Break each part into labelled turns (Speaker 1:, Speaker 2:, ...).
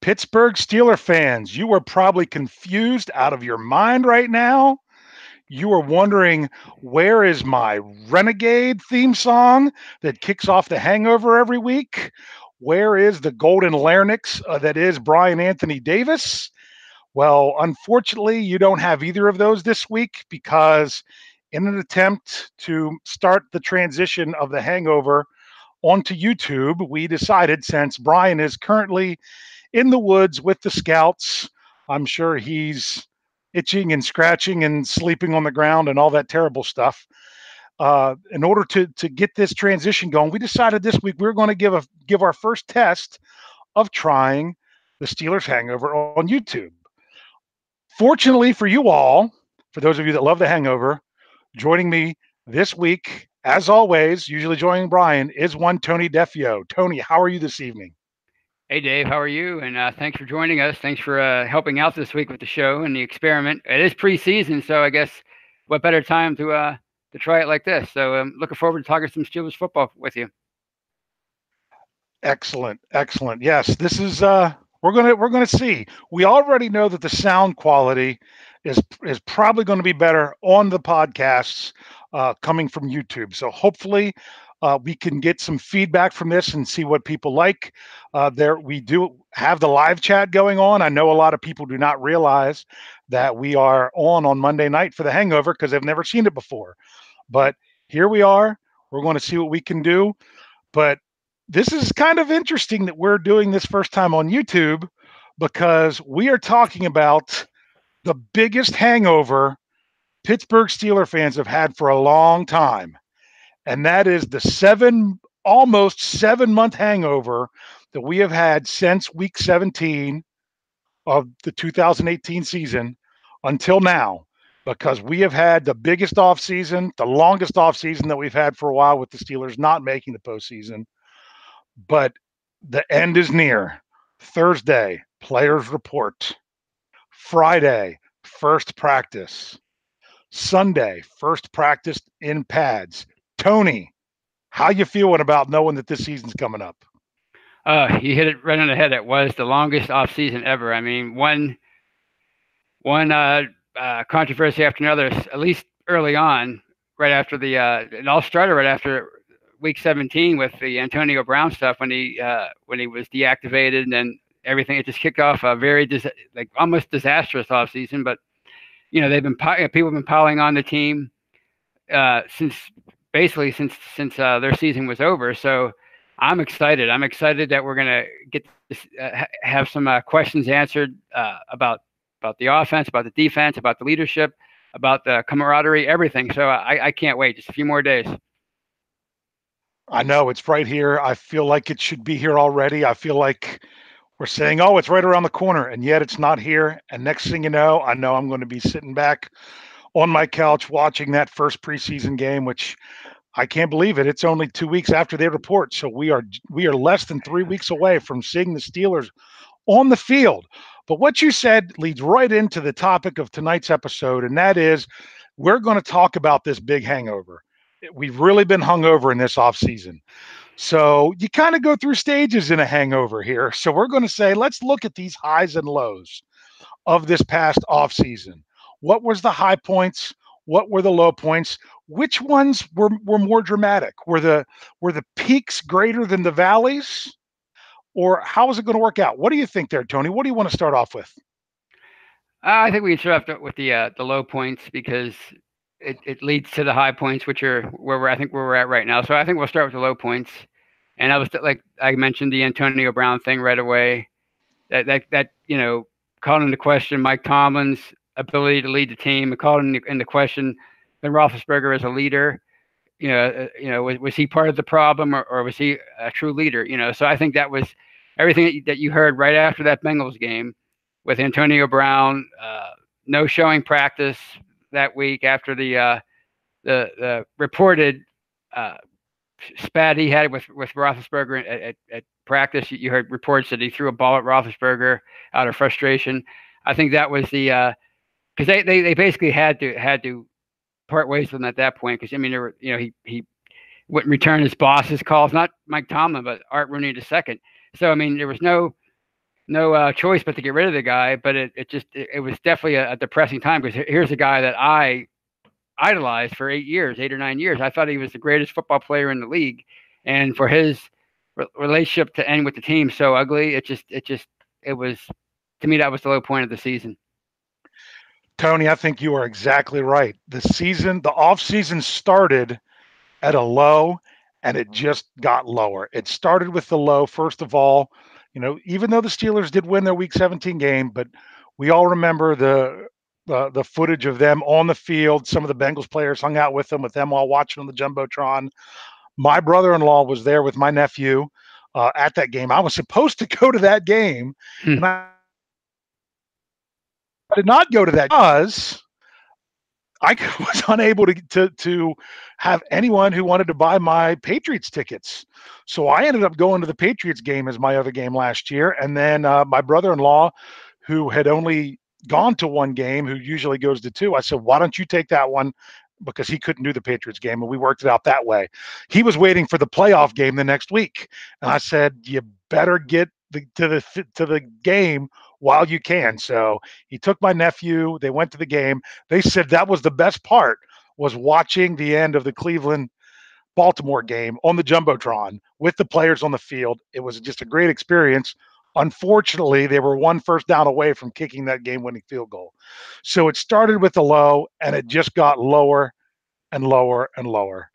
Speaker 1: Pittsburgh Steeler fans, you are probably confused out of your mind right now. You are wondering where is my Renegade theme song that kicks off the hangover every week? Where is the golden larynx uh, that is Brian Anthony Davis? Well, unfortunately, you don't have either of those this week because, in an attempt to start the transition of the hangover onto YouTube, we decided since Brian is currently in the woods with the scouts. I'm sure he's itching and scratching and sleeping on the ground and all that terrible stuff. Uh, in order to to get this transition going, we decided this week we are going to give a give our first test of trying the Steelers Hangover on YouTube. Fortunately for you all, for those of you that love the Hangover, joining me this week, as always, usually joining Brian, is one Tony Defeo. Tony, how are you this evening?
Speaker 2: Hey, Dave, how are you? And uh, thanks for joining us. Thanks for uh, helping out this week with the show and the experiment. It is preseason, so I guess what better time to uh, to try it like this? So I'm um, looking forward to talking some Steelers football with you.
Speaker 1: Excellent, excellent. Yes, this is uh, we're gonna we're gonna see. We already know that the sound quality is is probably going to be better on the podcasts uh, coming from YouTube. So hopefully uh, we can get some feedback from this and see what people like. Uh, there, we do have the live chat going on. I know a lot of people do not realize that we are on on Monday night for the Hangover because they've never seen it before. But here we are. We're going to see what we can do. But this is kind of interesting that we're doing this first time on YouTube because we are talking about the biggest hangover Pittsburgh Steeler fans have had for a long time and that is the seven almost seven month hangover that we have had since week 17 of the 2018 season until now because we have had the biggest off season, the longest off season that we've had for a while with the Steelers not making the postseason. But the end is near. Thursday, players report. Friday, first practice. Sunday, first practice in pads. Tony, how you feeling about knowing that this season's coming up?
Speaker 2: Uh, you hit it right on the head. It was the longest off season ever. I mean, one one uh, uh, controversy after another. At least early on, right after the uh, it all started right after week 17 with the Antonio Brown stuff when he uh, when he was deactivated and then everything. It just kicked off a very dis- like almost disastrous off season. But you know they've been people have been piling on the team uh, since basically since since uh, their season was over. So I'm excited. I'm excited that we're gonna get this, uh, have some uh, questions answered uh, about about the offense, about the defense, about the leadership, about the camaraderie, everything. So I, I can't wait. Just a few more days.
Speaker 1: I know it's right here. I feel like it should be here already. I feel like we're saying, oh, it's right around the corner, and yet it's not here. And next thing you know, I know I'm going to be sitting back on my couch watching that first preseason game, which I can't believe it. It's only two weeks after they report, so we are we are less than three weeks away from seeing the Steelers on the field. But what you said leads right into the topic of tonight's episode, and that is we're going to talk about this big hangover. We've really been hungover in this off season. So you kind of go through stages in a hangover here. So we're going to say, let's look at these highs and lows of this past off season. What was the high points? What were the low points? Which ones were, were more dramatic? Were the were the peaks greater than the valleys? Or how is it going to work out? What do you think there, Tony? What do you want to start off with?
Speaker 2: Uh, I think we can start off with the uh, the low points because it, it leads to the high points, which are where we're I think where we're at right now. So I think we'll start with the low points. And I was like I mentioned the Antonio Brown thing right away. That that that you know called into question Mike Tomlin's ability to lead the team. It called into, into question Ben Roethlisberger as a leader. You know, uh, you know, was, was he part of the problem or, or was he a true leader? You know, so I think that was everything that you, that you heard right after that Bengals game with Antonio Brown, uh, no showing practice that week after the uh, the, the reported uh, spat he had with with Roethlisberger at, at, at practice. You heard reports that he threw a ball at Roethlisberger out of frustration. I think that was the uh, because they, they they basically had to had to part ways with him at that point. Because I mean, there were, you know, he he wouldn't return his boss's calls, not Mike Tomlin, but Art Rooney second. So I mean, there was no no uh, choice but to get rid of the guy. But it, it just it, it was definitely a, a depressing time because here's a guy that I idolized for eight years, eight or nine years. I thought he was the greatest football player in the league, and for his re- relationship to end with the team so ugly, it just it just it was to me that was the low point of the season.
Speaker 1: Tony, I think you are exactly right. The season, the off season started at a low and it just got lower. It started with the low, first of all, you know, even though the Steelers did win their week 17 game, but we all remember the the, the footage of them on the field. Some of the Bengals players hung out with them, with them while watching on the Jumbotron. My brother in law was there with my nephew uh, at that game. I was supposed to go to that game, hmm. and I did not go to that because I was unable to, to, to have anyone who wanted to buy my Patriots tickets. So I ended up going to the Patriots game as my other game last year. And then uh, my brother in law, who had only gone to one game, who usually goes to two, I said, Why don't you take that one? Because he couldn't do the Patriots game, and we worked it out that way. He was waiting for the playoff game the next week, and I said, "You better get the, to the to the game while you can. So he took my nephew. They went to the game. They said that was the best part was watching the end of the Cleveland Baltimore game on the jumbotron with the players on the field. It was just a great experience. Unfortunately, they were one first down away from kicking that game-winning field goal. So it started with the low, and it just got lower and lower and lower.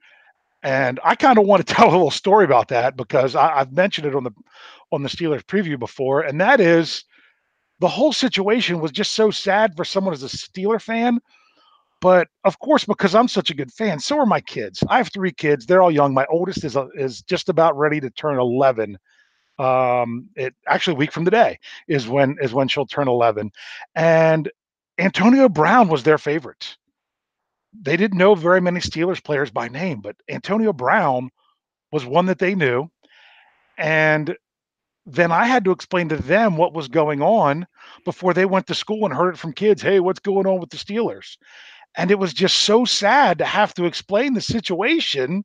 Speaker 1: And I kind of want to tell a little story about that because I, have mentioned it on the on the Steelers preview before, and that is the whole situation was just so sad for someone as a Steeler fan. But of course, because I'm such a good fan, so are my kids. I have three kids; they're all young. My oldest is is just about ready to turn 11. Um, it actually week from today is when is when she'll turn 11, and Antonio Brown was their favorite. They didn't know very many Steelers players by name, but Antonio Brown was one that they knew, and then I had to explain to them what was going on before they went to school and heard it from kids. Hey, what's going on with the Steelers? And it was just so sad to have to explain the situation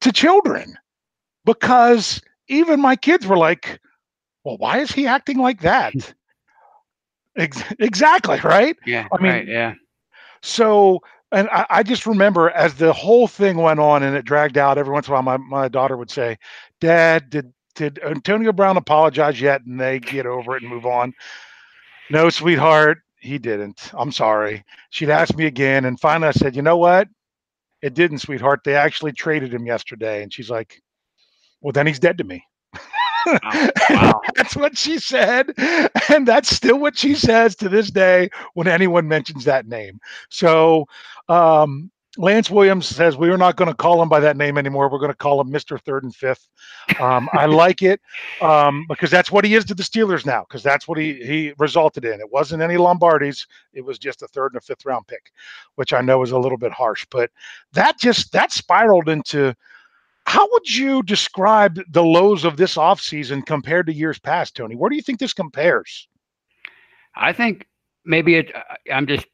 Speaker 1: to children because even my kids were like, well, why is he acting like that? Ex- exactly, right?
Speaker 2: Yeah. I mean, right, yeah.
Speaker 1: So, and I, I, just remember as the whole thing went on and it dragged out, every once in a while, my, my daughter would say, Dad, did did Antonio Brown apologize yet and they get over it and move on? No, sweetheart, he didn't. I'm sorry. She'd ask me again. And finally I said, you know what? It didn't, sweetheart. They actually traded him yesterday. And she's like, well, then he's dead to me. Wow. that's what she said. And that's still what she says to this day when anyone mentions that name. So, um, Lance Williams says we are not going to call him by that name anymore. We're going to call him Mister Third and Fifth. Um, I like it um, because that's what he is to the Steelers now. Because that's what he he resulted in. It wasn't any Lombardi's. It was just a third and a fifth round pick, which I know is a little bit harsh. But that just that spiraled into. How would you describe the lows of this offseason compared to years past, Tony? Where do you think this compares?
Speaker 2: I think maybe it, uh, uh, I'm just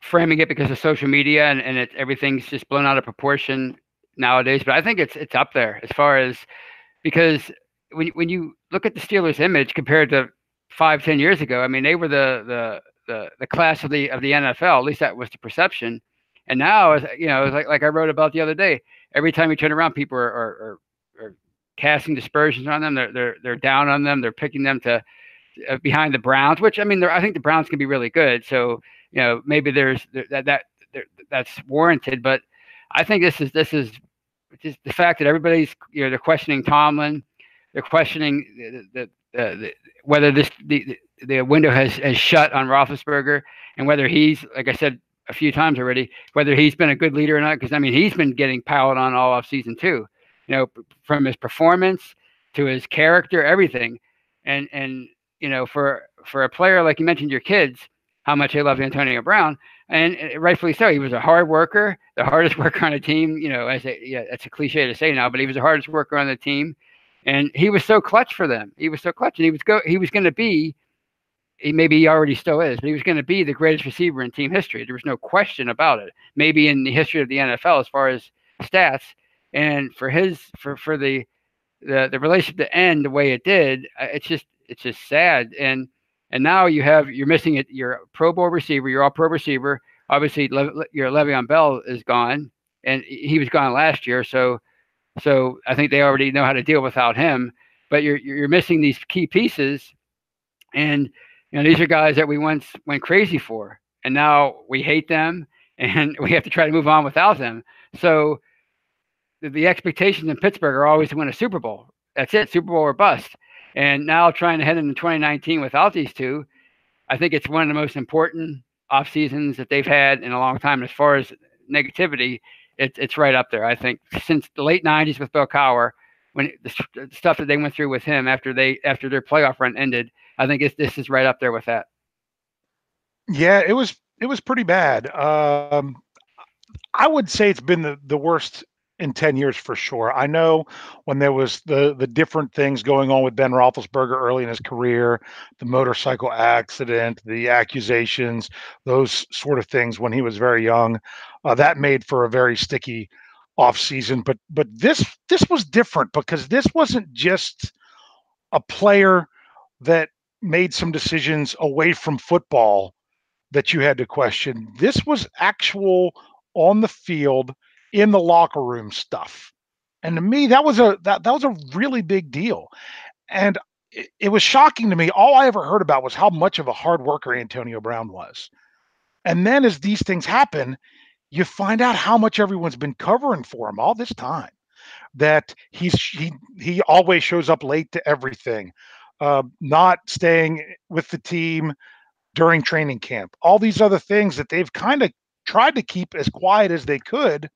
Speaker 2: framing it because of social media and, and it, everything's just blown out of proportion nowadays. But I think it's it's up there as far as because when when you look at the Steelers' image compared to five ten years ago, I mean they were the the the, the class of the of the NFL. At least that was the perception. And now, you know, like like I wrote about the other day, every time you turn around, people are are, are, are casting dispersions on them. They're they're they're down on them. They're picking them to uh, behind the Browns, which I mean, I think the Browns can be really good. So you know maybe there's that that that that's warranted, but I think this is this is just the fact that everybody's you know they're questioning Tomlin, they're questioning the, the, the whether this the the window has, has shut on Roethlisberger and whether he's like I said a few times already whether he's been a good leader or not because I mean he's been getting piled on all off season too, you know from his performance to his character everything, and and you know for for a player like you mentioned your kids how much they love Antonio Brown, and eh, rightfully so. He was a hard worker, the hardest worker on the team. You know, as a, yeah, that's a cliche to say now, but he was the hardest worker on the team, and he was so clutch for them. He was so clutch, and he was go. He was going to be. He maybe he already still is, but he was going to be the greatest receiver in team history. There was no question about it. Maybe in the history of the NFL as far as stats, and for his for for the the the relationship to end the way it did, uh, it's just it's just sad. And and now you have you're missing it. Your Pro Bowl receiver, your All Pro receiver. Obviously, Le, your Le'Veon Bell is gone, and he was gone last year. So so I think they already know how to deal without him. But you're you're missing these key pieces, and you know these are guys that we once went crazy for, and now we hate them, and we have to try to move on without them. So the, the expectations in Pittsburgh are always to win a Super Bowl. That's it, Super Bowl or bust. And now trying to head into 2019 without these two, I think it's one of the most important off seasons that they've had in a long time. As far as negativity, it, it's right up there. I think since the late 90s with Bill Cowher, when the, the stuff that they went through with him after they after their playoff run ended, I think this is right up there with that.
Speaker 1: Yeah, it was it was pretty bad. Um, I would say it's been the, the worst in 10 years for sure. I know when there was the the different things going on with Ben Roethlisberger early in his career, the motorcycle accident, the accusations, those sort of things when he was very young, uh, that made for a very sticky off season. But but this this was different because this wasn't just a player that made some decisions away from football that you had to question. This was actual on the field in the locker room stuff. And to me, that was a that that was a really big deal. And it, it was shocking to me. All I ever heard about was how much of a hard worker Antonio Brown was. And then as these things happen, you find out how much everyone's been covering for him all this time. That he's he he always shows up late to everything, uh, not staying with the team during training camp. All these other things that they've kind of tried to keep as quiet as they could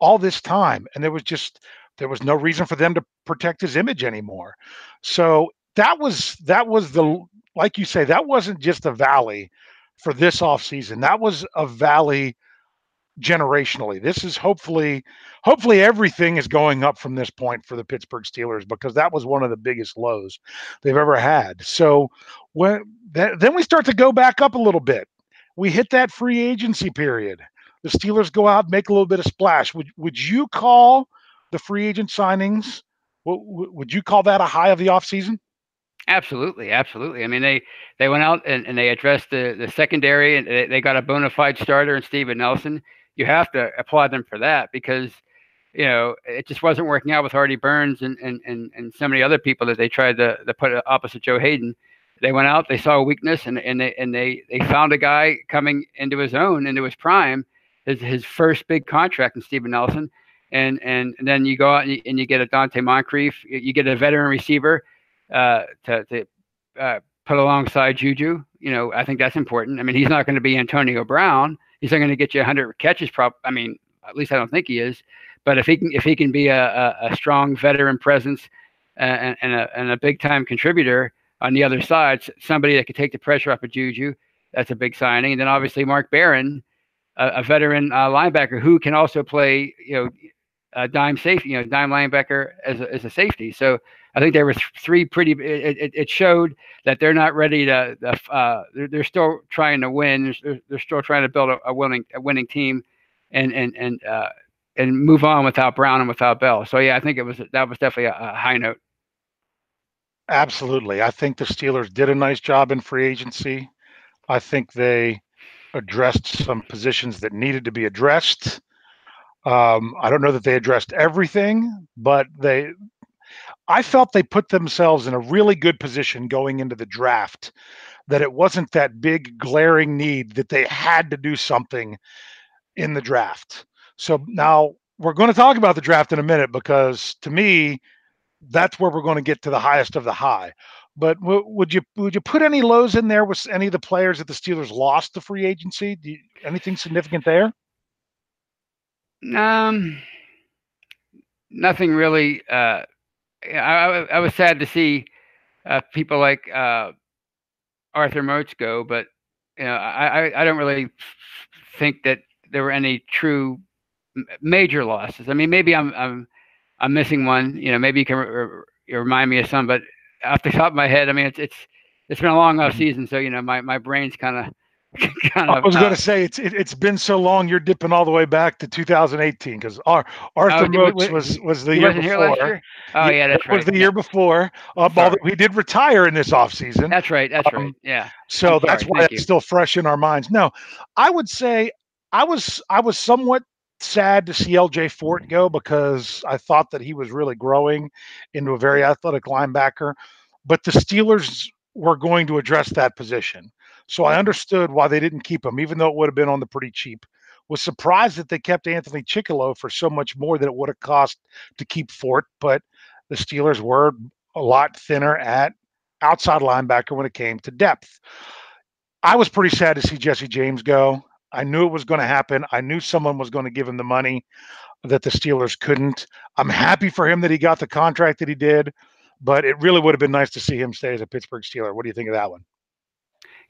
Speaker 1: all this time and there was just there was no reason for them to protect his image anymore so that was that was the like you say that wasn't just a valley for this offseason that was a valley generationally this is hopefully hopefully everything is going up from this point for the pittsburgh steelers because that was one of the biggest lows they've ever had so when then we start to go back up a little bit we hit that free agency period the Steelers go out, make a little bit of splash. Would would you call the free agent signings? Would, would you call that a high of the offseason?
Speaker 2: Absolutely, absolutely. I mean, they they went out and, and they addressed the the secondary, and they, they got a bona fide starter in Steven Nelson. You have to applaud them for that because you know it just wasn't working out with Artie Burns and and and, and so many other people that they tried to, to put opposite Joe Haden. they went out, they saw a weakness, and, and they and they they found a guy coming into his own, into his prime, his his first big contract in Steven Nelson, and and, and then you go out and you, and you, get a Donte Moncrief, you get a veteran receiver uh, to to uh, put alongside Juju. You know, I think that's important. I mean, he's not going to be Antonio Brown. He's not going to get you 100 catches. Prop. I mean, at least I don't think he is. But if he can if he can be a, a, a strong veteran presence and, and a and a big time contributor on the other side, somebody that could take the pressure off of Juju. That's a big signing. And then obviously Mark Barron, a, a veteran uh, linebacker who can also play, you know, a dime safety, you know, dime linebacker as a, as a safety. So I think there were th- three pretty. It, it, it, showed that they're not ready to. Uh, they're, they're still trying to win. They're, they're still trying to build a, a, winning a winning team, and and and uh, and move on without Brown and without Bell. So yeah, I think it was that was definitely a, a high note.
Speaker 1: Absolutely, I think the Steelers did a nice job in free agency. I think they addressed some positions that needed to be addressed. Um, I don't know that they addressed everything, but they, I felt they put themselves in a really good position going into the draft. That it wasn't that big glaring need that they had to do something in the draft. So now we're going to talk about the draft in a minute because to me, that's where we're going to get to the highest of the high. But w- would you would you put any lows in there with any of the players that the Steelers lost to free agency? You, anything significant there?
Speaker 2: Um, nothing really. Uh, I, I was sad to see uh, people like uh, Arthur Moats go, but you know, I, I don't really think that there were any true major losses. I mean, maybe I'm I'm I'm missing one. You know, maybe you can re- re- remind me of some, but off the top of my head, I mean, it's it's it's been a long off season, so you know, my my brain's kind of
Speaker 1: kind of, I was going to say it's it, has been so long. You're dipping all the way back to 2018 because our Arthur oh, was was the year before. Year?
Speaker 2: Oh yeah, that's right.
Speaker 1: Was the
Speaker 2: yeah.
Speaker 1: year before? Uh, although he did retire in this offseason.
Speaker 2: That's right. That's um, right. Yeah.
Speaker 1: So I'm that's sorry, why it's you. still fresh in our minds. No, I would say I was I was somewhat sad to see LJ Fort go because I thought that he was really growing into a very athletic linebacker. But the Steelers were going to address that position. So I understood why they didn't keep him, even though it would have been on the pretty cheap. Was surprised that they kept Anthony Chickillo for so much more than it would have cost to keep Fort, but the Steelers were a lot thinner at outside linebacker when it came to depth. I was pretty sad to see Jesse James go. I knew it was going to happen. I knew someone was going to give him the money that the Steelers couldn't. I'm happy for him that he got the contract that he did, but it really would have been nice to see him stay as a Pittsburgh Steeler. What do you think of that one?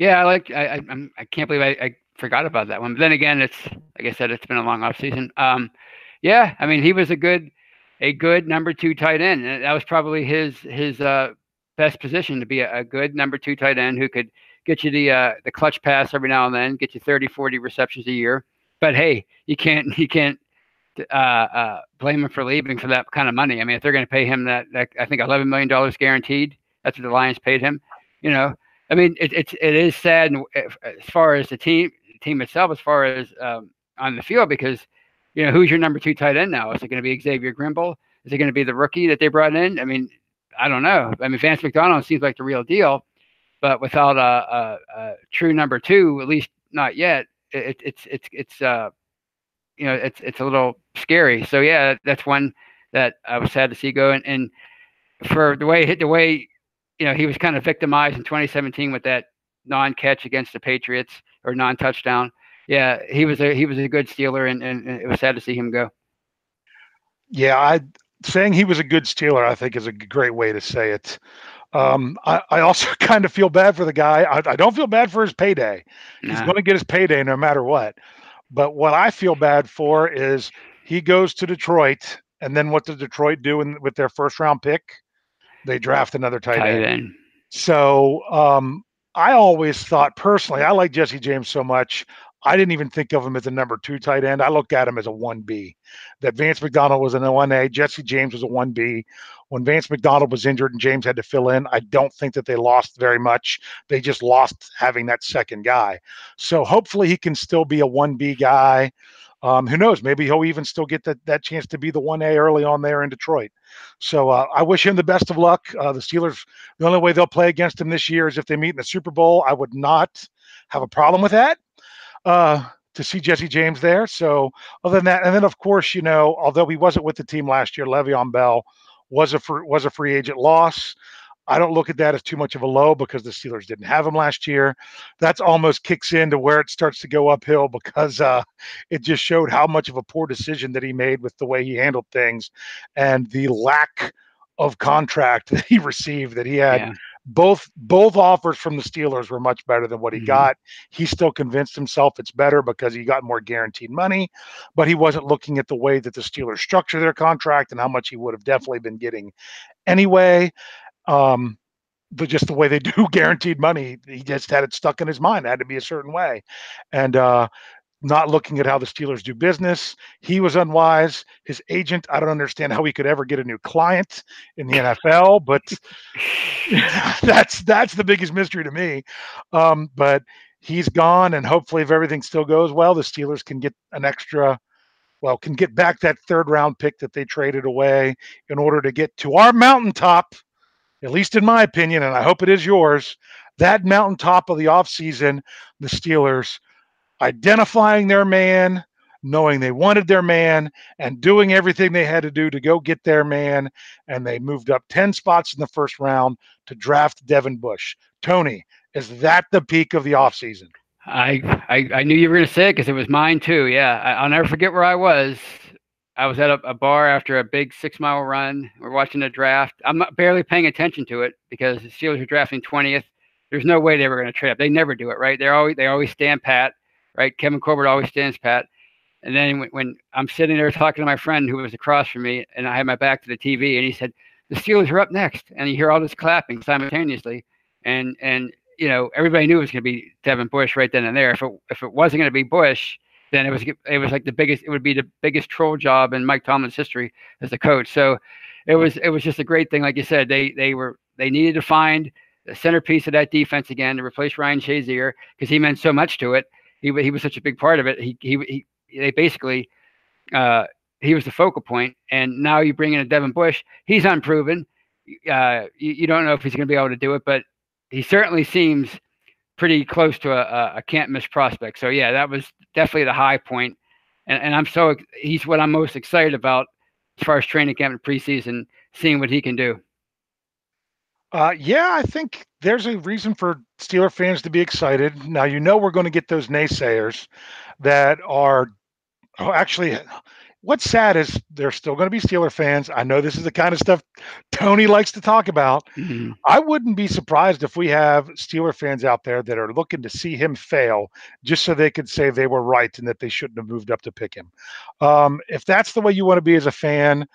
Speaker 2: Yeah, I like. I I, I'm, can't believe I, I forgot about that one. But then again, it's like I said, it's been a long off season. Um, yeah, I mean, he was a good, a good number two tight end. And that was probably his his uh, best position to be a, a good number two tight end who could get you the uh, the clutch pass every now and then, get you 30, 40 receptions a year. But hey, you can't you can't uh, uh, blame him for leaving for that kind of money. I mean, if they're going to pay him that, that, I think eleven million dollars guaranteed, that's what the Lions paid him. You know, I mean, it, it's it is sad as far as the team team itself, as far as um, on the field, because you know who's your number two tight end now? Is it going to be Xavier Grimble? Is it going to be the rookie that they brought in? I mean, I don't know. I mean, Vance McDonald seems like the real deal, but without a, a, a true number two, at least not yet, it, it's it's it's uh, you know it's it's a little scary. So yeah, that's one that I was sad to see go. And, and for the way hit the way you know he was kind of victimized in 2017 with that non-catch against the Patriots or non-touchdown. Yeah, he was a he was a good Steeler, and, and, it was sad to see him go.
Speaker 1: Yeah, I saying he was a good Steeler, I think, is a great way to say it. Um, I, I, also kind of feel bad for the guy. I, I don't feel bad for his payday. Nah. He's going to get his payday no matter what. But what I feel bad for is he goes to Detroit, and then what does Detroit do in, with their first round pick? They draft another tight, tight end. end. So um, I always thought personally, I like Jesse James so much. I didn't even think of him as a number two tight end. I look at him as a 1B. That Vance McDonald was an 1A, Jesse James was a 1B. When Vance McDonald was injured and James had to fill in, I don't think that they lost very much. They just lost having that second guy. So hopefully he can still be a 1B guy. Um, who knows? Maybe he'll even still get that, that chance to be the 1A early on there in Detroit. So uh, I wish him the best of luck. Uh, the Steelers, the only way they'll play against him this year is if they meet in the Super Bowl. I would not have a problem with that uh, to see Jesse James there. So other than that, and then of course, you know, although he wasn't with the team last year, Le'Veon Bell was a free, was a free agent loss. I don't look at that as too much of a low because the Steelers didn't have him last year. That's almost kicks into where it starts to go uphill because uh, it just showed how much of a poor decision that he made with the way he handled things and the lack of contract that he received. That he had yeah both both offers from the Steelers were much better than what he mm-hmm. got. He still convinced himself it's better because he got more guaranteed money, but he wasn't looking at the way that the Steelers structure their contract and how much he would have definitely been getting anyway. Um, the just the way they do guaranteed money, he just had it stuck in his mind. It had to be a certain way, and uh, not looking at how the Steelers do business. He was unwise. His agent, I don't understand how he could ever get a new client in the NFL, but that's that's the biggest mystery to me. Um, but he's gone, and hopefully, if everything still goes well, the Steelers can get an extra. Well, can get back that third round pick that they traded away in order to get to our mountaintop, at least in my opinion, and I hope it is yours. That mountaintop of the offseason, the Steelers identifying their man, knowing they wanted their man, and doing everything they had to do to go get their man. And they moved up 10 spots in the first round to draft Devin Bush. Tony, is that the peak of the offseason?
Speaker 2: I, I, I knew you were going to say it because it was mine too. Yeah, I, will never forget where I was. I was at a, a, bar after a big six mile run. We're watching the draft. I'm barely paying attention to it because the Steelers are drafting 20th. There's no way they were going to trade up. They never do it, right? They're always they always stand pat right? Kevin Colbert always stands pat. And then when, when, I'm sitting there talking to my friend who was across from me, and I had my back to the TV, and he said, "The Steelers are up next," and you hear all this clapping simultaneously, and and you know, everybody knew it was going to be Devin Bush right then and there. If it if it wasn't going to be Bush, then it was it was like the biggest. It would be the biggest troll job in Mike Tomlin's history as a coach. So it was it was just a great thing. Like you said, they they were they needed to find the centerpiece of that defense again to replace Ryan Shazier because he meant so much to it. He he was such a big part of it. He he, he they basically. Uh, he was the focal point, and now you bring in a Devin Bush. He's unproven. Uh, you, you don't know if he's going to be able to do it, but he certainly seems pretty close to a, a can't miss prospect. So yeah, that was definitely the high point. And, and I'm so he's what I'm most excited about as far as training camp and preseason, seeing what he can do.
Speaker 1: Uh, yeah, I think there's a reason for Steeler fans to be excited. Now you know we're going to get those naysayers that are oh, actually what's sad is there's still going to be Steeler fans. I know this is the kind of stuff Tony likes to talk about. Mm-hmm. I wouldn't be surprised if we have Steeler fans out there that are looking to see him fail just so they could say they were right and that they shouldn't have moved up to pick him. Um, if that's the way you want to be as a fan,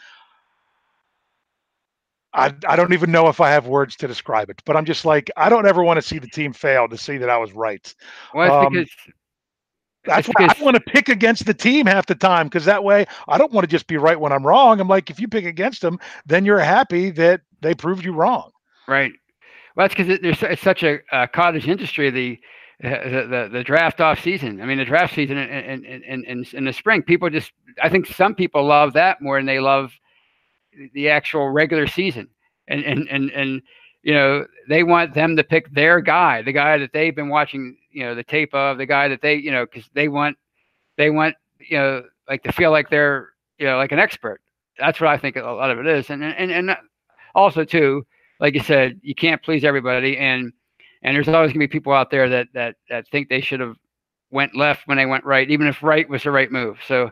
Speaker 1: I, I don't even know if I have words to describe it, but I'm just like, I don't ever want to see the team fail to see that I was right.
Speaker 2: Well, um, because
Speaker 1: that's why I want to pick against the team half the time because that way I don't want to just be right when I'm wrong. I'm like, if you pick against them, then you're happy that they proved you wrong.
Speaker 2: Right. Well, that's because there's it's such a, a cottage industry. The, the the the draft off season. I mean, the draft season in in, in in in the spring. People just, I think some people love that more than they love the actual regular season. And and and and you know, they want them to pick their guy, the guy that they've been watching you know the tape of the guy that they you know because they want they want you know like to feel like they're you know like an expert. That's what I think a lot of it is, and and and uh, also too, like you said, you can't please everybody, and and there's always gonna be people out there that that that think they should have went left when they went right, even if right was the right move. So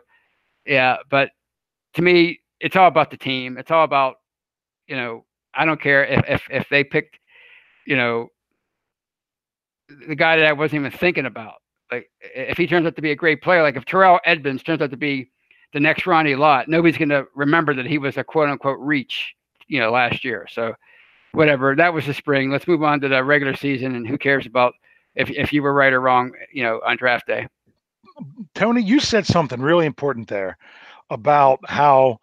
Speaker 2: yeah, but to me, it's all about the team. It's all about you know I don't care if if if they picked you know the guy that I wasn't even thinking about. Like if he turns out to be a great player, like if Terrell Edmunds turns out to be the next Ronnie Lott, nobody's going to remember that he was a quote unquote reach, you know, last year. So whatever, that was the spring. Let's move on to the regular season, and who cares about if if you were right or wrong, you know, on draft day.
Speaker 1: Tony, you said something really important there about how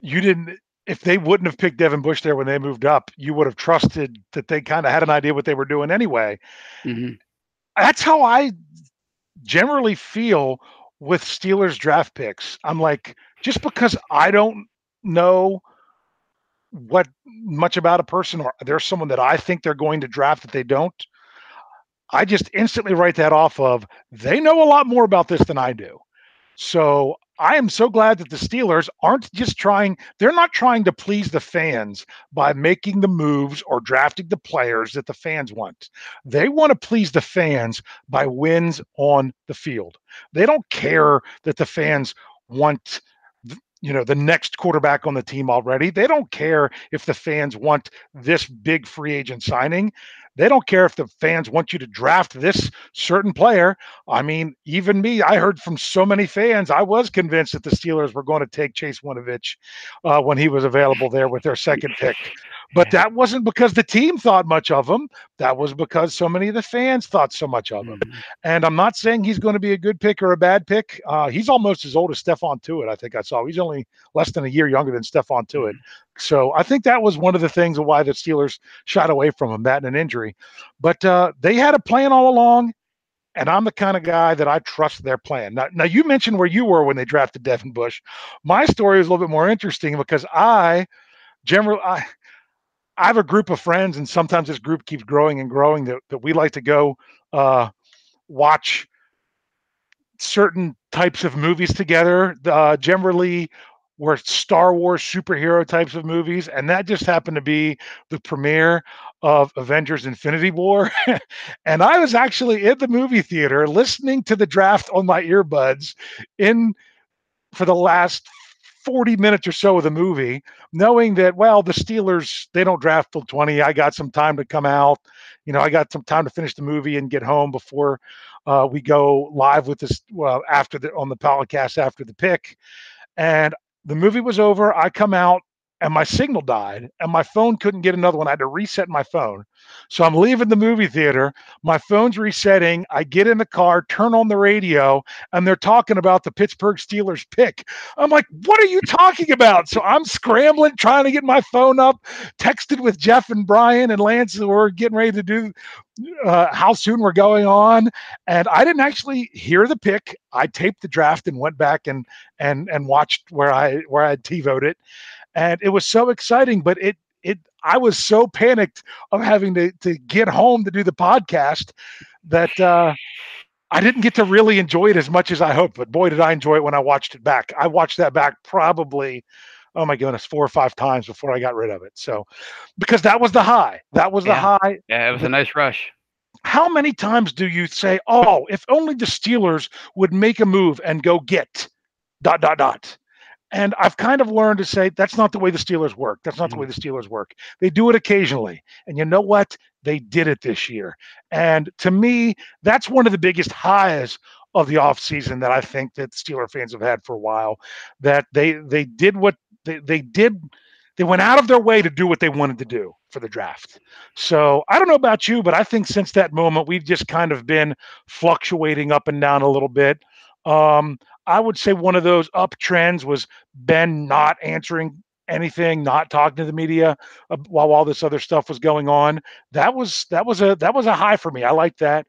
Speaker 1: you didn't if they wouldn't have picked Devin Bush there when they moved up, you would have trusted that they kind of had an idea what they were doing anyway. Mm-hmm. That's how I generally feel with Steelers draft picks. I'm like, just because I don't know what much about a person or there's someone that I think they're going to draft that they don't, I just instantly write that off of they know a lot more about this than I do. So I am so glad that the Steelers aren't just trying, they're not trying to please the fans by making the moves or drafting the players that the fans want. They want to please the fans by wins on the field. They don't care that the fans want you know the next quarterback on the team already. They don't care if the fans want this big free agent signing. They don't care if the fans want you to draft this certain player. I mean, even me, I heard from so many fans, I was convinced that the Steelers were going to take Chase Winovich uh, when he was available there with their second pick. But that wasn't because the team thought much of him. That was because so many of the fans thought so much of him. Mm-hmm. And I'm not saying he's going to be a good pick or a bad pick. Uh, he's almost as old as Stephon Tuitt, I think I saw. He's only less than a year younger than Stephon Tuitt. Mm-hmm. So I think that was one of the things of why the Steelers shot away from him, that and an injury. But uh, they had a plan all along. And I'm the kind of guy that I trust their plan. Now, now you mentioned where you were when they drafted Devin Bush. My story is a little bit more interesting because I generally I I have a group of friends, and sometimes this group keeps growing and growing. That, that we like to go uh, watch certain types of movies together. Uh, generally, were Star Wars superhero types of movies, and that just happened to be the premiere of Avengers: Infinity War. and I was actually in the movie theater listening to the draft on my earbuds in for the last 40 minutes or so of the movie, knowing that, well, the Steelers, they don't draft till 20. I got some time to come out. You know, I got some time to finish the movie and get home before uh, we go live with this, well, after the, on the podcast after the pick. And the movie was over. I come out and my signal died and my phone couldn't get another one. I had to reset my phone. So I'm leaving the movie theater. My phone's resetting. I get in the car, turn on the radio, and they're talking about the Pittsburgh Steelers pick. I'm like, what are you talking about? So I'm scrambling, trying to get my phone up, texted with Jeff and Brian and Lance. We're getting ready to do uh, how soon we're going on. And I didn't actually hear the pick. I taped the draft and went back and and and watched where I where I had TiVoed it and it was so exciting. But it it I was so panicked of having to to get home to do the podcast that uh, I didn't get to really enjoy it as much as I hoped. But boy, did I enjoy it when I watched it back. I watched that back probably. Oh my goodness, four or five times before I got rid of it. So, because that was the high, that was
Speaker 2: yeah.
Speaker 1: the high.
Speaker 2: Yeah, it was a nice rush
Speaker 1: how many times do you say, "Oh, if only the Steelers would make a move and go get dot dot dot," And I've kind of learned to say that's not the way the Steelers work. That's not the way mm. the Steelers work. They do it occasionally. And you know what? They did it this year. And to me, that's one of the biggest highs of the offseason that I think that Steeler fans have had for a while. That they they did what they, they did they went out of their way to do what they wanted to do for the draft. So I don't know about you, but I think since that moment we've just kind of been fluctuating up and down a little bit. Um, I would say one of those uptrends was Ben not answering anything, not talking to the media uh, while all this other stuff was going on. That was that was a that was a high for me. I like that.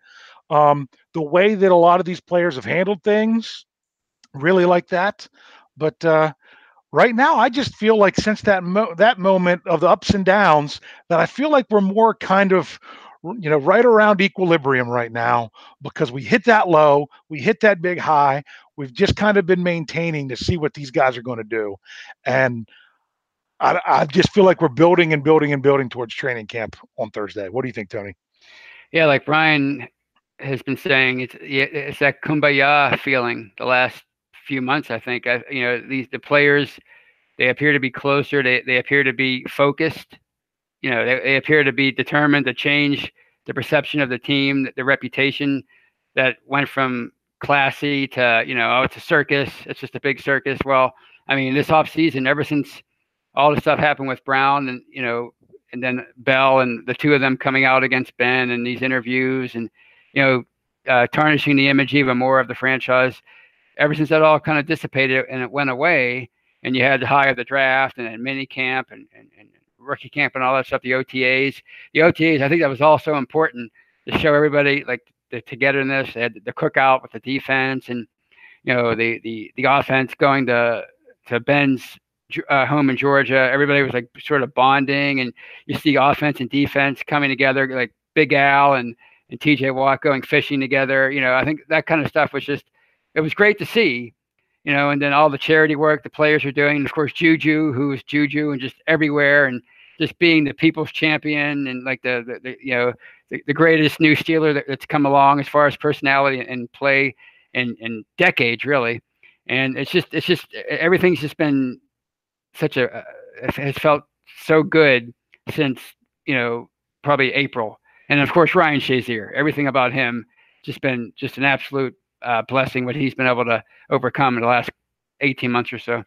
Speaker 1: Um, the way that a lot of these players have handled things, really like that. But uh, right now, I just feel like since that mo- that moment of the ups and downs, that I feel like we're more kind of you know right around equilibrium right now because we hit that low we hit that big high we've just kind of been maintaining to see what these guys are going to do. And I, I just feel like we're building and building and building towards training camp on thursday. What do you think tony?
Speaker 2: Yeah like brian has been saying it's it's that kumbaya feeling the last few months i think. I, you know these the players they appear to be closer they, they appear to be focused. You know, they, they appear to be determined to change the perception of the team, the reputation that went from classy to, you know, oh, it's a circus. It's just a big circus. Well, I mean, this off season, ever since all the stuff happened with Brown and, you know, and then Bell and the two of them coming out against Ben and these interviews and, you know, uh, tarnishing the image even more of the franchise. Ever since that all kind of dissipated and it went away, and you had the high of the draft and then mini camp and, and, and rookie camp and all that stuff, the OTAs. The OTAs, I think that was also important to show everybody like the togetherness. They had the cookout with the defense and you know the the the offense going to to Ben's uh, home in Georgia. Everybody was like sort of bonding, and you see offense and defense coming together, like Big Al and and TJ Watt going fishing together. You know, I think that kind of stuff was just it was great to see you know, and then all the charity work the players are doing. And of course, Juju, who is Juju and just everywhere. And just being the people's champion and like the, the, the you know the, the, greatest new Steeler that, that's come along as far as personality and play in in decades really, and it's just it's just everything's just been such a uh, has felt so good since you know probably April, and of course Ryan Shazier, everything about him just been just an absolute uh, blessing what he's been able to overcome in the last 18 months or so.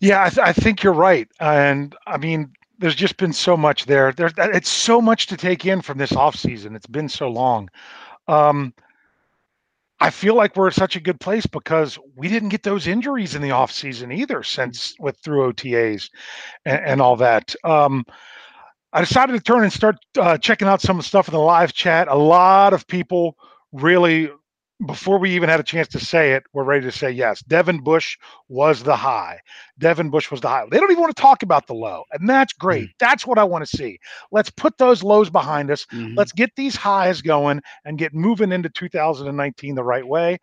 Speaker 1: Yeah, I, th- I think you're right, and I mean, there's just been so much there. There's it's so much to take in from this off season. It's been so long. Um, I feel like we're in such a good place because we didn't get those injuries in the off season either, since with through OTAs and, and all that. Um, I decided to turn and start uh, checking out some of the stuff in the live chat. A lot of people really before we even had a chance to say it, we're ready to say yes. Devin Bush was the high. Devin Bush was the high. They don't even want to talk about the low, and that's great. Mm-hmm. That's what I want to see. Let's put those lows behind us. Mm-hmm. Let's get these highs going and get moving into 2019 the right way.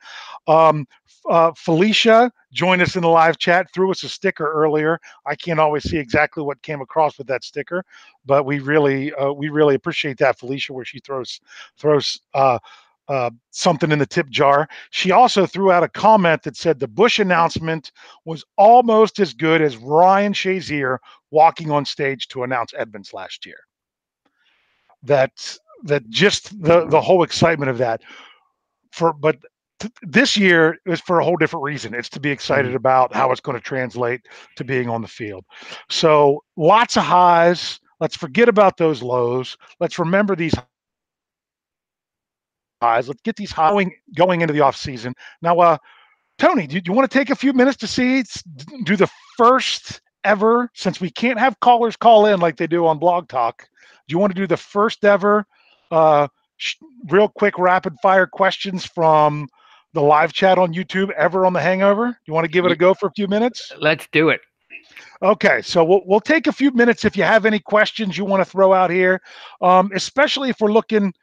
Speaker 1: Um, uh, Felicia joined us in the live chat, threw us a sticker earlier. I can't always see exactly what came across with that sticker, but we really, uh, we really appreciate that, Felicia, where she throws throws. Uh, uh, something in the tip jar. She also threw out a comment that said the Bush announcement was almost as good as Ryan Shazier walking on stage to announce Edmunds last year. That that just the the whole excitement of that. For but this year is for a whole different reason. It's to be excited mm-hmm. about how it's going to translate to being on the field. So lots of highs. Let's forget about those lows. Let's remember these highs. Let's get these going, going into the off season. Now, uh, Tony, do, do you want to take a few minutes to see do the first ever since we can't have callers call in like they do on Blog Talk? Do you want to do the first ever uh, sh- real quick rapid fire questions from the live chat on YouTube ever on the Hangover? You want to give it a go for a few minutes?
Speaker 2: Let's do it.
Speaker 1: Okay, so we'll, we'll take a few minutes if you have any questions you want to throw out here, um, especially if we're looking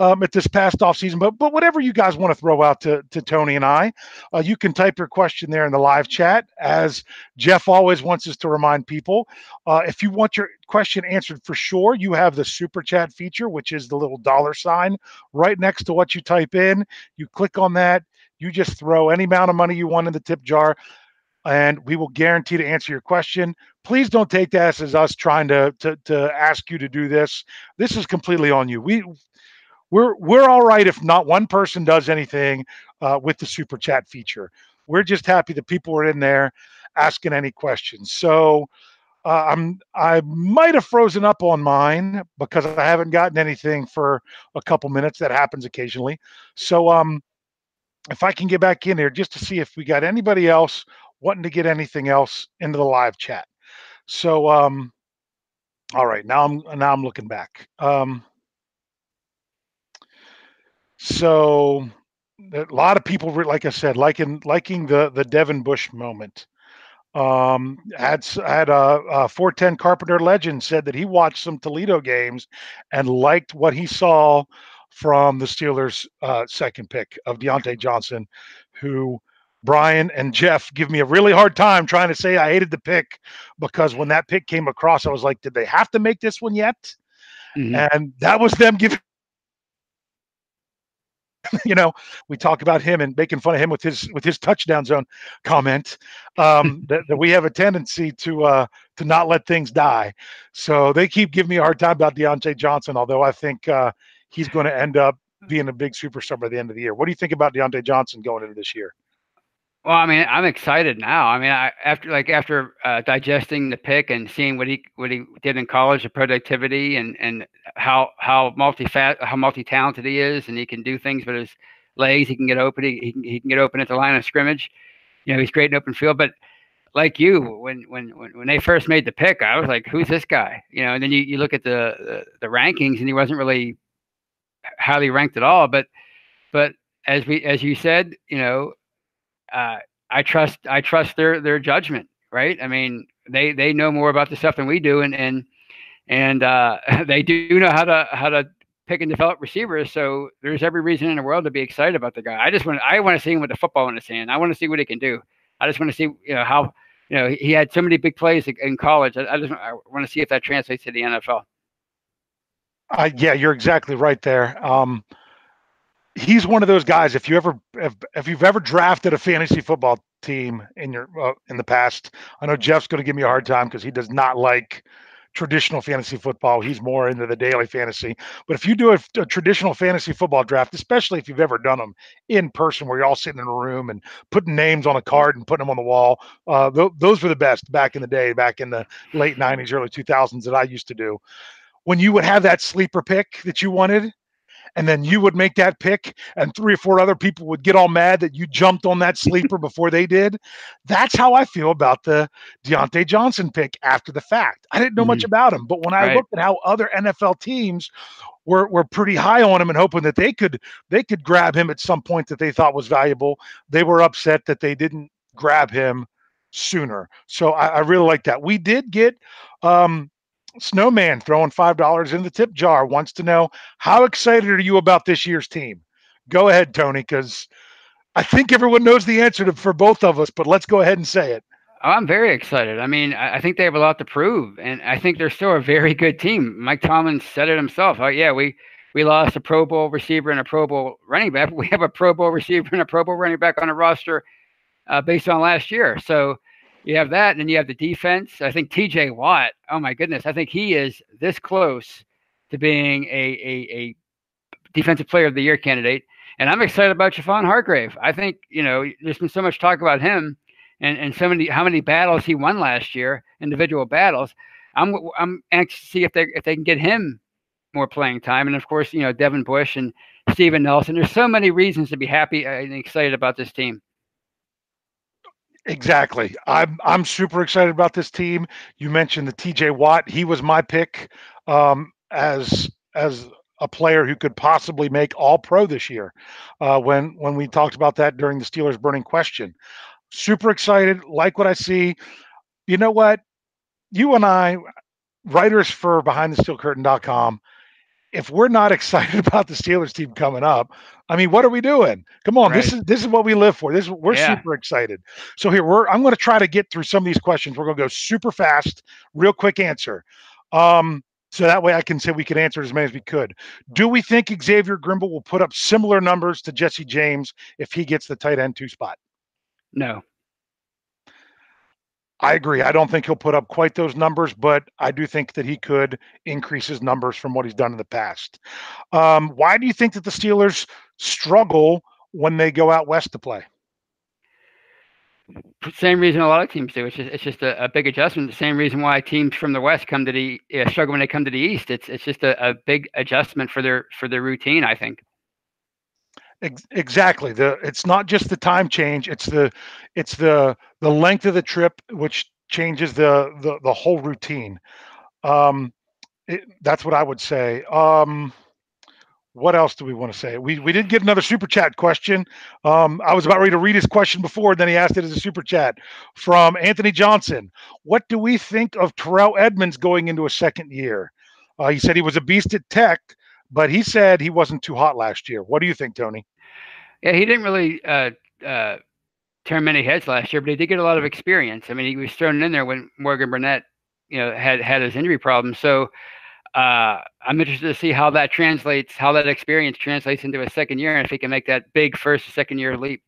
Speaker 1: um, at this past off season. But but whatever you guys want to throw out to, to Tony and I, uh, you can type your question there in the live chat. As Jeff always wants us to remind people, uh, if you want your question answered for sure, you have the super chat feature, which is the little dollar sign right next to what you type in. You click on that. You just throw any amount of money you want in the tip jar and we will guarantee to answer your question. Please don't take that as us trying to, to to ask you to do this. This is completely on you. We we're we're all right if not one person does anything uh, with the super chat feature. We're just happy that people are in there asking any questions. So uh, I'm I might have frozen up on mine because I haven't gotten anything for a couple minutes. That happens occasionally. So um, if I can get back in there just to see if we got anybody else wanting to get anything else into the live chat. So um, all right, now I'm now I'm looking back. Um, so a lot of people, like I said, liking liking the the Devin Bush moment. Um, had had a, a 410 Carpenter legend said that he watched some Toledo games and liked what he saw from the Steelers' uh, second pick of Diontae Johnson, who Brian and Jeff give me a really hard time trying to say I hated the pick because when that pick came across, I was like, did they have to make this one yet? Mm-hmm. And that was them giving you know, we talk about him and making fun of him with his with his touchdown zone comment. Um, that, that, we have a tendency to uh, to not let things die. So they keep giving me a hard time about Diontae Johnson, although I think uh, he's going to end up being a big superstar by the end of the year. What do you think about Diontae Johnson going into this year?
Speaker 2: Well, I mean, I'm excited now. I mean, I, after like after uh, digesting the pick and seeing what he what he did in college, the productivity and and how how multi how multi talented he is, and he can do things with his legs. He can get open. He, he can he can get open at the line of scrimmage. You know, he's great in open field. But like you, when when when, when they first made the pick, I was like, who's this guy? You know, and then you, you look at the, the the rankings, and he wasn't really highly ranked at all. But but as we as you said, you know uh, I trust I trust their their judgment, right? I mean, they they know more about the stuff than we do, and and and uh, they do know how to how to pick and develop receivers. So there's every reason in the world to be excited about the guy. I just want I want to see him with the football in his hand. I want to see what he can do. I just want to see you know how you know he had so many big plays in college. I, I just I want to see if that translates to the NFL.
Speaker 1: Uh, yeah, you're exactly right there. Um, he's one of those guys. If you ever if, if you've ever drafted a fantasy football team in your uh, in the past, I know Jeff's going to give me a hard time because he does not like traditional fantasy football. He's more into the daily fantasy. But if you do a, a, traditional fantasy football draft, especially if you've ever done them in person, where you're all sitting in a room and putting names on a card and putting them on the wall, uh, th- those were the best back in the day, back in the late '90s, early 2000s that I used to do. When you would have that sleeper pick that you wanted, and then you would make that pick and three or four other people would get all mad that you jumped on that sleeper before they did. That's how I feel about the Diontae Johnson pick after the fact. I didn't know mm-hmm. much about him, but when I right. looked at how other NFL teams were were pretty high on him and hoping that they could they could grab him at some point that they thought was valuable, they were upset that they didn't grab him sooner. So I, I really like that. We did get um Snowman throwing five dollars in the tip jar wants to know how excited are you about this year's team? Go ahead, Tony, because I think everyone knows the answer to, for both of us, but let's go ahead and say it.
Speaker 2: I'm very excited. I mean, I think they have a lot to prove, and I think they're still a very good team. Mike Tomlin said it himself. Oh, yeah, we we lost a Pro Bowl receiver and a Pro Bowl running back. We have a Pro Bowl receiver and a Pro Bowl running back on the roster uh, based on last year. So you have that, and then you have the defense. I think TJ Watt, oh my goodness, I think he is this close to being a, a, a defensive player of the year candidate. And I'm excited about Javon Hargrave. I think, you know, there's been so much talk about him and, and so many how many battles he won last year, individual battles. I'm I'm anxious to see if they if they can get him more playing time. And of course, you know, Devin Bush and Steven Nelson. There's so many reasons to be happy and excited about this team.
Speaker 1: Exactly. I'm I'm super excited about this team. You mentioned the TJ Watt. He was my pick um, as as a player who could possibly make All Pro this year. Uh, when when we talked about that during the Steelers burning question, super excited. Like what I see. You know what? You and I, writers for BehindTheSteelCurtain.com, if we're not excited about the Steelers team coming up, I mean, what are we doing? Come on, right. this is this is what we live for. This we're yeah. super excited. So here we're I'm going to try to get through some of these questions. We're going to go super fast, real quick answer. Um, so that way I can say we can answer as many as we could. Do we think Xavier Grimble will put up similar numbers to Jesse James if he gets the tight end two spot?
Speaker 2: No.
Speaker 1: I agree. I don't think he'll put up quite those numbers, but I do think that he could increase his numbers from what he's done in the past. Um, why do you think that the Steelers struggle when they go out west to play?
Speaker 2: Same reason a lot of teams do. It's just it's just a, a big adjustment. The same reason why teams from the west come to the uh, struggle when they come to the east. It's it's just a, a big adjustment for their for their routine. I think.
Speaker 1: Exactly. The it's not just the time change. It's the it's the the length of the trip which changes the the the whole routine. Um, it, that's what I would say. Um, what else do we want to say? We we did get another super chat question. Um, I was about ready to read his question before, and then he asked it as a super chat from Anthony Johnson. What do we think of Terrell Edmunds going into a second year? Uh, he said he was a beast at Tech, but he said he wasn't too hot last year. What do you think, Tony?
Speaker 2: Yeah, he didn't really uh, uh, turn many heads last year, but he did get a lot of experience. I mean, he was thrown in there when Morgan Burnett, you know, had had his injury problem. So uh, I'm interested to see how that translates, how that experience translates into a second year, and if he can make that big first second year leap.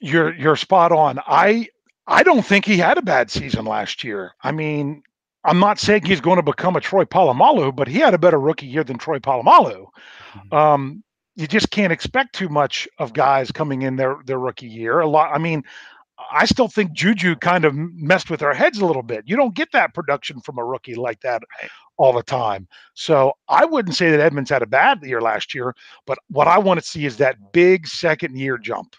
Speaker 1: You're you're spot on. I I don't think he had a bad season last year. I mean, I'm not saying he's going to become a Troy Polamalu, but he had a better rookie year than Troy Polamalu. Mm-hmm. Um, you just can't expect too much of guys coming in their their rookie year. A lot. I mean, I still think Juju kind of messed with our heads a little bit. You don't get that production from a rookie like that all the time. So I wouldn't say that Edmunds had a bad year last year, but what I want to see is that big second year jump.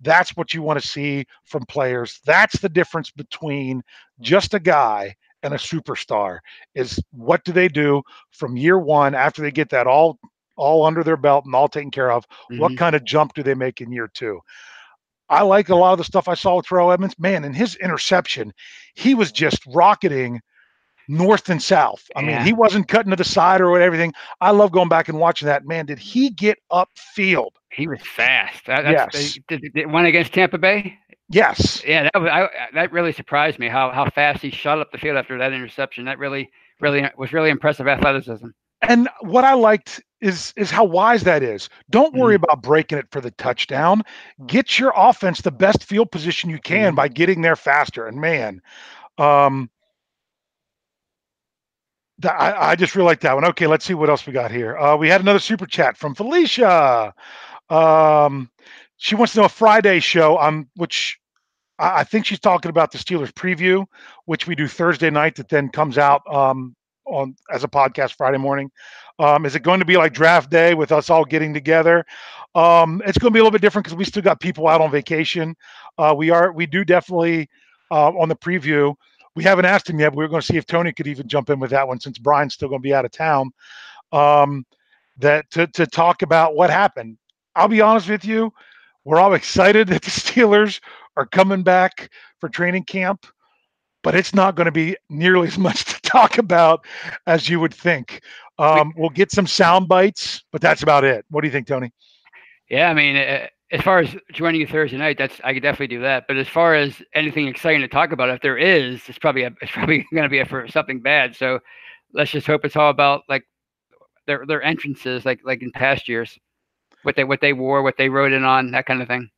Speaker 1: That's what you want to see from players. That's the difference between just a guy and a superstar is what do they do from year one after they get that all all under their belt and all taken care of. Mm-hmm. What kind of jump do they make in year two? I like a lot of the stuff I saw with Terrell Edmunds. Man, in his interception, he was just rocketing north and south. I yeah. mean, he wasn't cutting to the side or everything. I love going back and watching that. Man, did he get upfield?
Speaker 2: He was fast. That, yes. Did, did one against Tampa Bay?
Speaker 1: Yes.
Speaker 2: Yeah, that was I, that really surprised me how how fast he shot up the field after that interception. That really really was really impressive athleticism.
Speaker 1: And what I liked is is how wise that is. Don't worry mm-hmm. about breaking it for the touchdown. Get your offense the best field position you can mm-hmm. by getting there faster. And man, um, that, I, I just really like that one. Okay, let's see what else we got here. Uh, we had another super chat from Felicia. Um, she wants to know a Friday show, um, which I, I think she's talking about the Steelers preview, which we do Thursday night, that then comes out um, on as a podcast Friday morning. Um, is it going to be like draft day with us all getting together? Um, it's going to be a little bit different because we still got people out on vacation. Uh, we are we do definitely uh, on the preview. We haven't asked him yet. But we are going to see if Tony could even jump in with that one since Brian's still going to be out of town. Um, that to to talk about what happened. I'll be honest with you, we're all excited that the Steelers are coming back for training camp but it's not going to be nearly as much to talk about as you would think. Um, we'll get some sound bites, but that's about it. What do you think, Tony?
Speaker 2: Yeah, I mean, uh, as far as joining you Thursday night, that's I could definitely do that. But as far as anything exciting to talk about, if there is, it's probably a, it's probably going to be a, for something bad. So let's just hope it's all about like their their entrances, like like in past years, what they what they wore, what they rode in on, that kind of thing.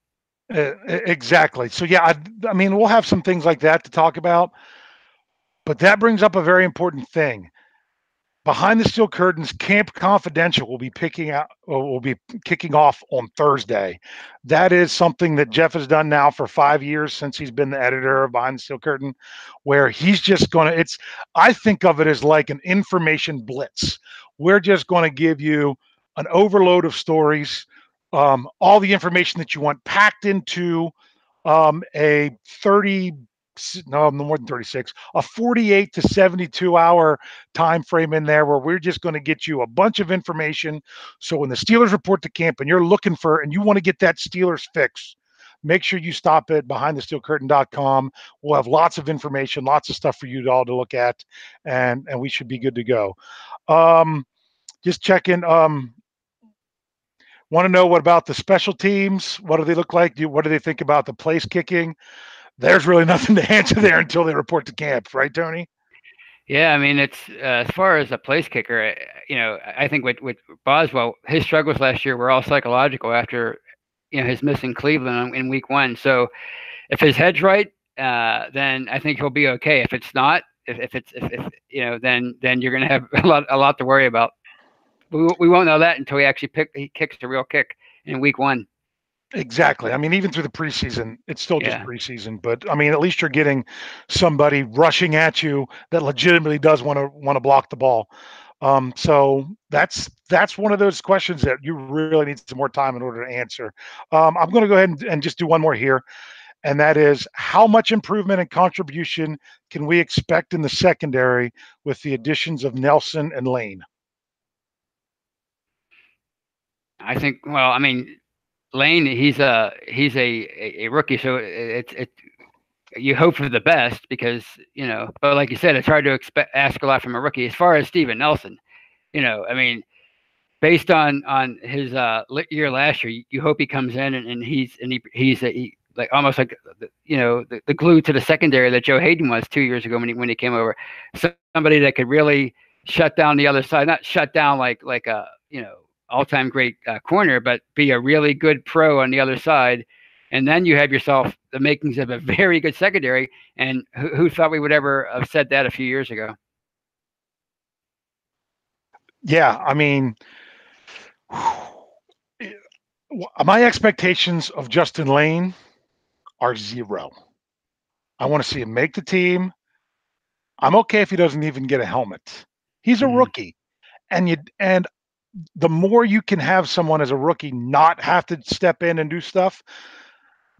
Speaker 1: Uh, exactly. So yeah, I, I mean, we'll have some things like that to talk about, but that brings up a very important thing. Behind the Steel Curtains, Camp Confidential will be picking out will be kicking off on Thursday. That is something that Jeff has done now for five years since he's been the editor of Behind the Steel Curtain, where he's just gonna it's I think of it as like an information blitz. We're just gonna give you an overload of stories, um, all the information that you want packed into um, a 30 no more than 36 a 48 to 72 hour time frame in there where we're just going to get you a bunch of information. So when the steelers report to camp and you're looking for and you want to get that steelers fix make sure you stop at behindthesteelcurtain.com we'll have lots of information lots of stuff for you all to look at and and we should be good to go. Um just checking um want to know what about the special teams what do they look like do what do they think about the place kicking there's really nothing to answer there until they report to camp, right, Tony?
Speaker 2: Yeah, I mean, it's uh, as far as a place kicker, you know, I think with with Boswell, his struggles last year were all psychological after you know his missing Cleveland in Week One. So if his head's right, uh, then I think he'll be okay. If it's not, if, if it's if, if you know, then then you're going to have a lot a lot to worry about. We, we won't know that until he actually pick he kicks the real kick in Week One.
Speaker 1: Exactly. I mean, even through the preseason, it's still just yeah. preseason. But I mean, at least you're getting somebody rushing at you that legitimately does want to want to block the ball. Um, so that's that's one of those questions that you really need some more time in order to answer. Um, I'm going to go ahead and, and just do one more here, and that is how much improvement and contribution can we expect in the secondary with the additions of Nelson and Layne?
Speaker 2: I think. Well, I mean, Layne, he's a he's a, a rookie, so it's it, it. You hope for the best because you know, but like you said, it's hard to expect ask a lot from a rookie. As far as Steven Nelson, you know, I mean, based on on his uh, year last year, you, hope he comes in and, and he's and he he's a, he, like almost like you know the, the glue to the secondary that Joe Haden was two years ago when he when he came over. Somebody that could really shut down the other side, not shut down like like a you know all-time great uh, corner, but be a really good pro on the other side. And then you have yourself the makings of a very good secondary. And who, who thought we would ever have said that a few years ago?
Speaker 1: Yeah, I mean, my expectations of Justin Layne are zero. I want to see him make the team. I'm okay if he doesn't even get a helmet. He's a mm-hmm. rookie. And you and the more you can have someone as a rookie not have to step in and do stuff,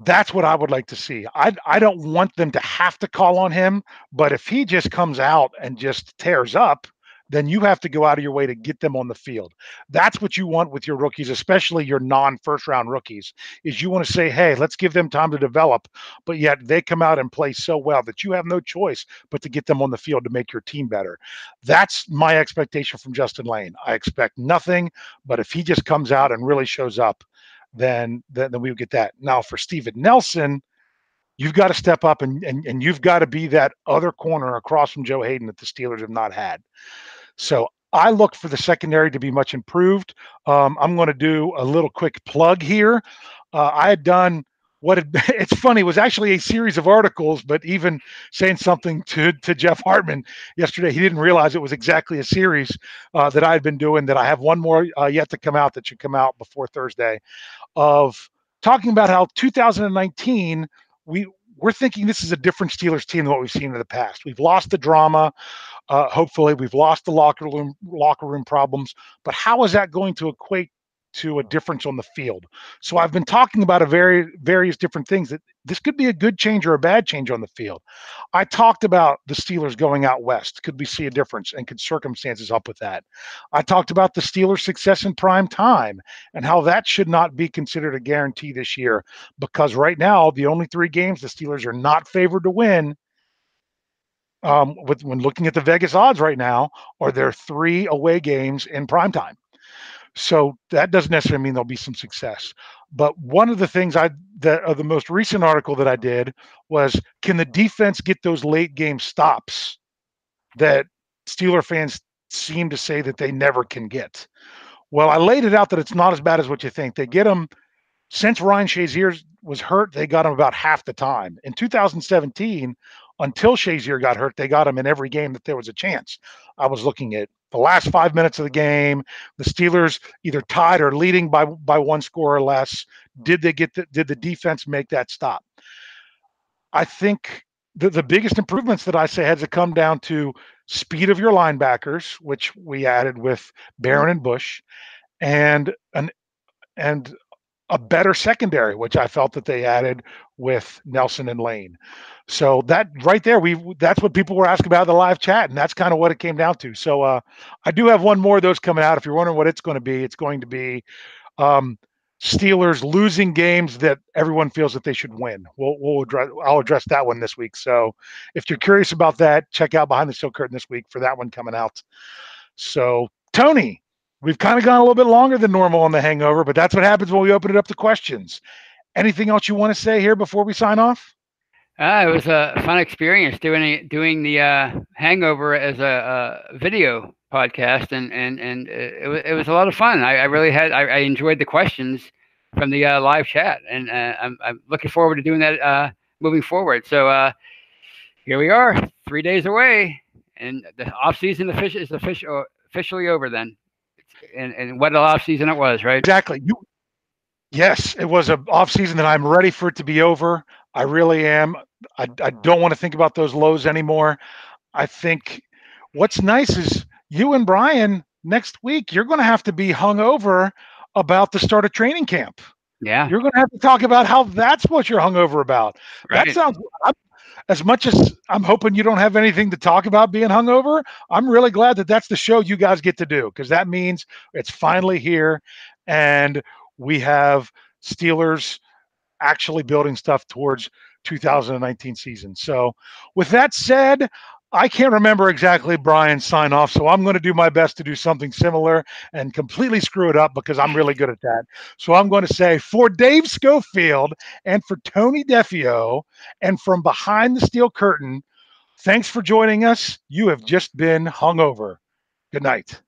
Speaker 1: that's what I would like to see. I I don't want them to have to call on him, but if he just comes out and just tears up, then you have to go out of your way to get them on the field. That's what you want with your rookies, especially your non-first round rookies, is you want to say, "Hey, let's give them time to develop," but yet they come out and play so well that you have no choice but to get them on the field to make your team better. That's my expectation from Justin Layne. I expect nothing, but if he just comes out and really shows up, then then, then we get that. Now for Steven Nelson, you've got to step up and, and and you've got to be that other corner across from Joe Haden that the Steelers have not had. So I look for the secondary to be much improved. Um, I'm going to do a little quick plug here. Uh, I had done what it, it's funny it was actually a series of articles, but even saying something to to Jeff Hartman yesterday, he didn't realize it was exactly a series uh, that I had been doing. That I have one more uh, yet to come out that should come out before Thursday, of talking about how 2019 we we're thinking this is a different Steelers team than what we've seen in the past. We've lost the drama. Uh, hopefully, we've lost the locker room locker room problems. But how is that going to equate to a difference on the field. So I've been talking about a very various different things that this could be a good change or a bad change on the field. I talked about the Steelers going out west. Could we see a difference and could circumstances help with that? I talked about the Steelers' success in prime time and how that should not be considered a guarantee this year because right now the only three games the Steelers are not favored to win um, with when looking at the Vegas odds right now, are there three away games in prime time. So that doesn't necessarily mean there'll be some success. But one of the things I that uh, the most recent article that I did was can the defense get those late game stops that Steeler fans seem to say that they never can get? Well, I laid it out that it's not as bad as what you think. They get them since Ryan Shazier was hurt, they got him about half the time. In 2017, until Shazier got hurt, they got him in every game that there was a chance. I was looking at the last five minutes of the game, the Steelers either tied or leading by by one score or less. Did they get the, did the defense make that stop? I think the, the biggest improvements that I say had to come down to speed of your linebackers, which we added with Barron and Bush, and an and a better secondary, which I felt that they added with Nelson and Layne. So that right there, we that's what people were asking about in the live chat, and that's kind of what it came down to. So uh, I do have one more of those coming out. If you're wondering what it's going to be, it's going to be um, Steelers losing games that everyone feels that they should win. We'll, we'll address, I'll address that one this week. So if you're curious about that, check out Behind the Steel Curtain this week for that one coming out. So Tony, we've kind of gone a little bit longer than normal on the hangover, but that's what happens when we open it up to questions. Anything else you want to say here before we sign off?
Speaker 2: Uh, it was a fun experience doing doing the uh, Hangover as a, a, video podcast, and and and it, was, it was a lot of fun. I, I really had I, I, enjoyed the questions from the uh, live chat, and uh, I'm I'm looking forward to doing that uh, moving forward. So uh, here we are, three days away, and the off season is official, officially over. Then, and and what an off season it was, right?
Speaker 1: Exactly. You Yes, it was a off season that I'm ready for it to be over. I really am. I, I don't want to think about those lows anymore. I think what's nice is you and Brian next week, you're going to have to be hung over about the start of training camp.
Speaker 2: Yeah.
Speaker 1: You're going to have to talk about how that's what you're hungover about. Right. That sounds, I'm, as much as I'm hoping you don't have anything to talk about being hungover, I'm really glad that that's the show you guys get to do because that means it's finally here. And we have Steelers actually building stuff towards 2019 season. So, with that said, I can't remember exactly Brian's sign off, so I'm going to do my best to do something similar and completely screw it up because I'm really good at that. So I'm going to say for Dave Schofield and for Tony Defeo and from behind the steel curtain, thanks for joining us. You have just been hung over. Good night.